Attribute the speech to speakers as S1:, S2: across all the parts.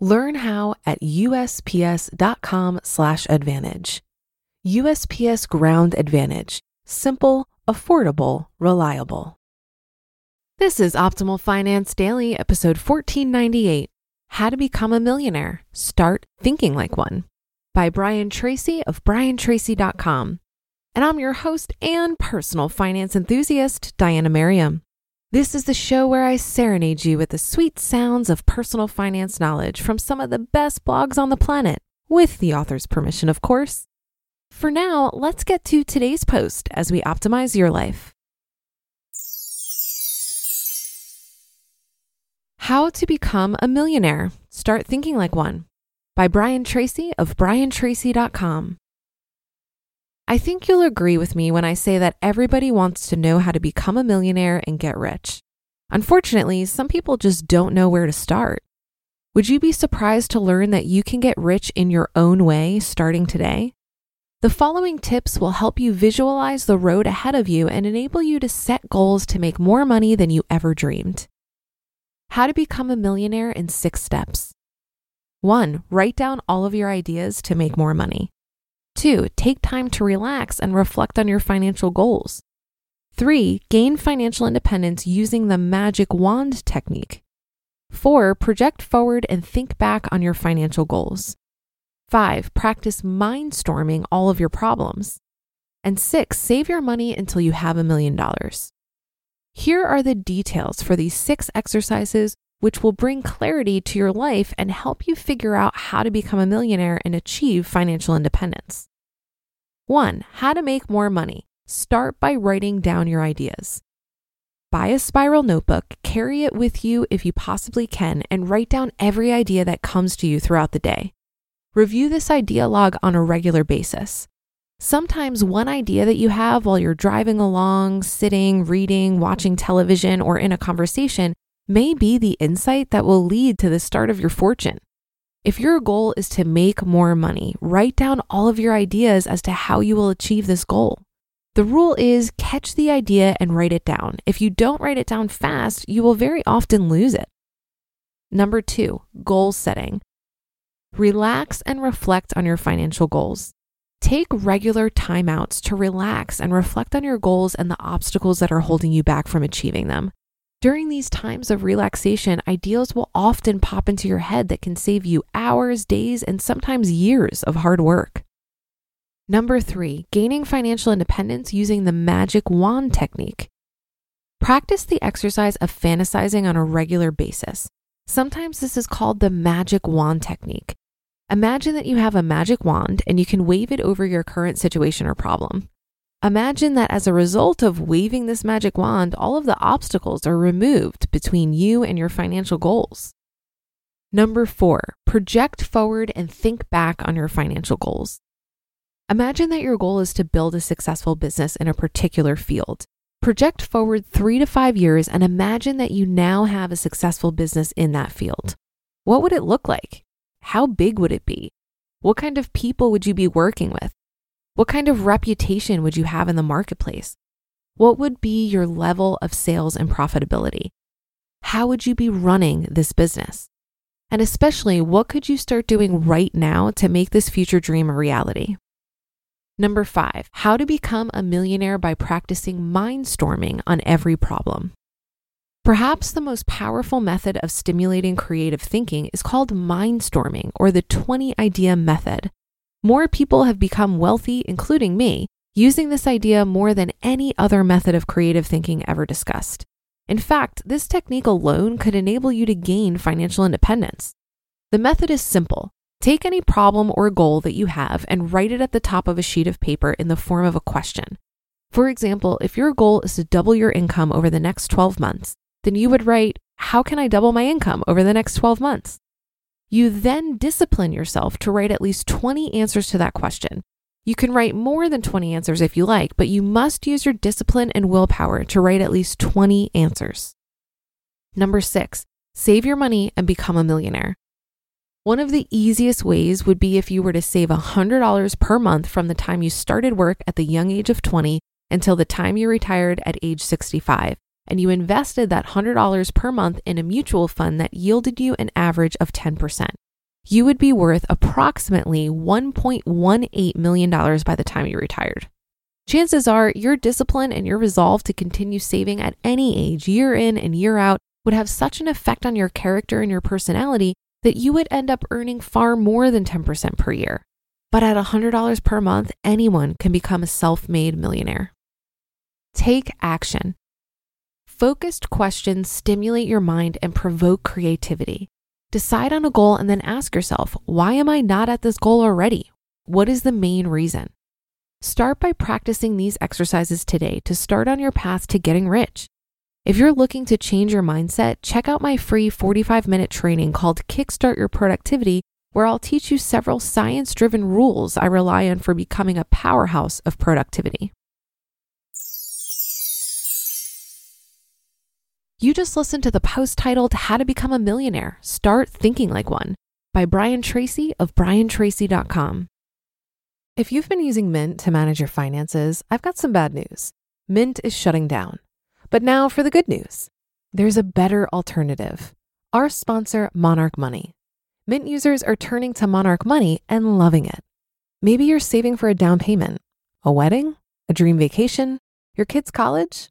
S1: Learn how at usps.com/advantage. USPS Ground Advantage: simple, affordable, reliable. This is Optimal Finance Daily, episode 1498. How to become a millionaire. Start thinking like one. By Brian Tracy of briantracy.com. And I'm your host and personal finance enthusiast, Diana Merriam. This is the show where I serenade you with the sweet sounds of personal finance knowledge from some of the best blogs on the planet, with the author's permission, of course. For now, let's get to today's post as we optimize your life. How to Become a Millionaire Start Thinking Like One by Brian Tracy of briantracy.com. I think you'll agree with me when I say that everybody wants to know how to become a millionaire and get rich. Unfortunately, some people just don't know where to start. Would you be surprised to learn that you can get rich in your own way starting today? The following tips will help you visualize the road ahead of you and enable you to set goals to make more money than you ever dreamed. How to become a millionaire in six steps. One, write down all of your ideas to make more money. Two, take time to relax and reflect on your financial goals. Three, gain financial independence using the magic wand technique. Four, project forward and think back on your financial goals. Five, practice mindstorming all of your problems. And six, save your money until you have a million dollars. Here are the details for these six exercises, which will bring clarity to your life and help you figure out how to become a millionaire and achieve financial independence. One, how to make more money. Start by writing down your ideas. Buy a spiral notebook, carry it with you if you possibly can, and write down every idea that comes to you throughout the day. Review this idea log on a regular basis. Sometimes one idea that you have while you're driving along, sitting, reading, watching television, or in a conversation may be the insight that will lead to the start of your fortune. If your goal is to make more money, write down all of your ideas as to how you will achieve this goal. The rule is catch the idea and write it down. If you don't write it down fast, you will very often lose it. Number two, goal setting. Relax and reflect on your financial goals. Take regular timeouts to relax and reflect on your goals and the obstacles that are holding you back from achieving them. During these times of relaxation, ideas will often pop into your head that can save you hours, days, and sometimes years of hard work. Number three, gaining financial independence using the magic wand technique. Practice the exercise of fantasizing on a regular basis. Sometimes this is called the magic wand technique. Imagine that you have a magic wand and you can wave it over your current situation or problem. Imagine that as a result of waving this magic wand, all of the obstacles are removed between you and your financial goals. Number four, project forward and think back on your financial goals. Imagine that your goal is to build a successful business in a particular field. Project forward three to five years and imagine that you now have a successful business in that field. What would it look like? How big would it be? What kind of people would you be working with? What kind of reputation would you have in the marketplace? What would be your level of sales and profitability? How would you be running this business? And especially, what could you start doing right now to make this future dream a reality? Number five, how to become a millionaire by practicing mindstorming on every problem. Perhaps the most powerful method of stimulating creative thinking is called mindstorming or the 20 idea method. More people have become wealthy, including me, using this idea more than any other method of creative thinking ever discussed. In fact, this technique alone could enable you to gain financial independence. The method is simple. Take any problem or goal that you have and write it at the top of a sheet of paper in the form of a question. For example, if your goal is to double your income over the next 12 months, then you would write, How can I double my income over the next 12 months? You then discipline yourself to write at least 20 answers to that question. You can write more than 20 answers if you like, but you must use your discipline and willpower to write at least 20 answers. Number six, save your money and become a millionaire. One of the easiest ways would be if you were to save $100 per month from the time you started work at the young age of 20 until the time you retired at age 65, and you invested that $100 per month in a mutual fund that yielded you an average of 10%. You would be worth approximately $1.18 million by the time you retired. Chances are your discipline and your resolve to continue saving at any age, year in and year out, would have such an effect on your character and your personality that you would end up earning far more than 10% per year. But at $100 per month, anyone can become a self made millionaire. Take action. Focused questions stimulate your mind and provoke creativity. Decide on a goal and then ask yourself, why am I not at this goal already? What is the main reason? Start by practicing these exercises today to start on your path to getting rich. If you're looking to change your mindset, check out my free 45 minute training called Kickstart Your Productivity, where I'll teach you several science driven rules I rely on for becoming a powerhouse of productivity. You just listened to the post titled How to Become a Millionaire Start Thinking Like One by Brian Tracy of briantracy.com. If you've been using Mint to manage your finances, I've got some bad news. Mint is shutting down. But now for the good news there's a better alternative. Our sponsor, Monarch Money. Mint users are turning to Monarch Money and loving it. Maybe you're saving for a down payment, a wedding, a dream vacation, your kids' college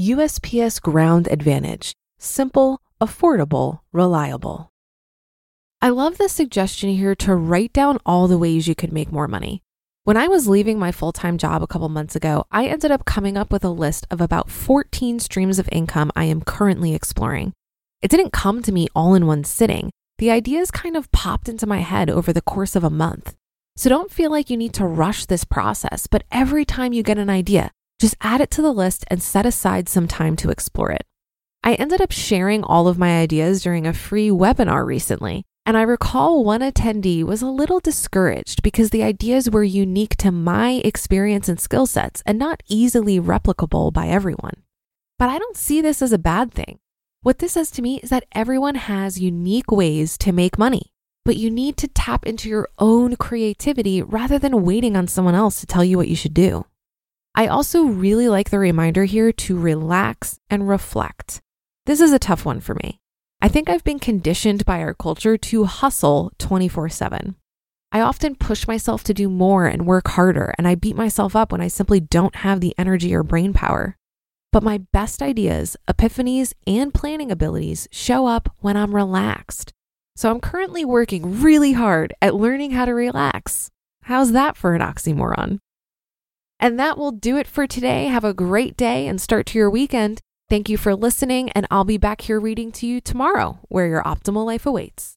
S1: USPS Ground Advantage. Simple, affordable, reliable. I love the suggestion here to write down all the ways you could make more money. When I was leaving my full time job a couple months ago, I ended up coming up with a list of about 14 streams of income I am currently exploring. It didn't come to me all in one sitting. The ideas kind of popped into my head over the course of a month. So don't feel like you need to rush this process, but every time you get an idea, just add it to the list and set aside some time to explore it. I ended up sharing all of my ideas during a free webinar recently, and I recall one attendee was a little discouraged because the ideas were unique to my experience and skill sets and not easily replicable by everyone. But I don't see this as a bad thing. What this says to me is that everyone has unique ways to make money, but you need to tap into your own creativity rather than waiting on someone else to tell you what you should do. I also really like the reminder here to relax and reflect. This is a tough one for me. I think I've been conditioned by our culture to hustle 24 7. I often push myself to do more and work harder, and I beat myself up when I simply don't have the energy or brain power. But my best ideas, epiphanies, and planning abilities show up when I'm relaxed. So I'm currently working really hard at learning how to relax. How's that for an oxymoron? And that will do it for today. Have a great day and start to your weekend. Thank you for listening, and I'll be back here reading to you tomorrow where your optimal life awaits.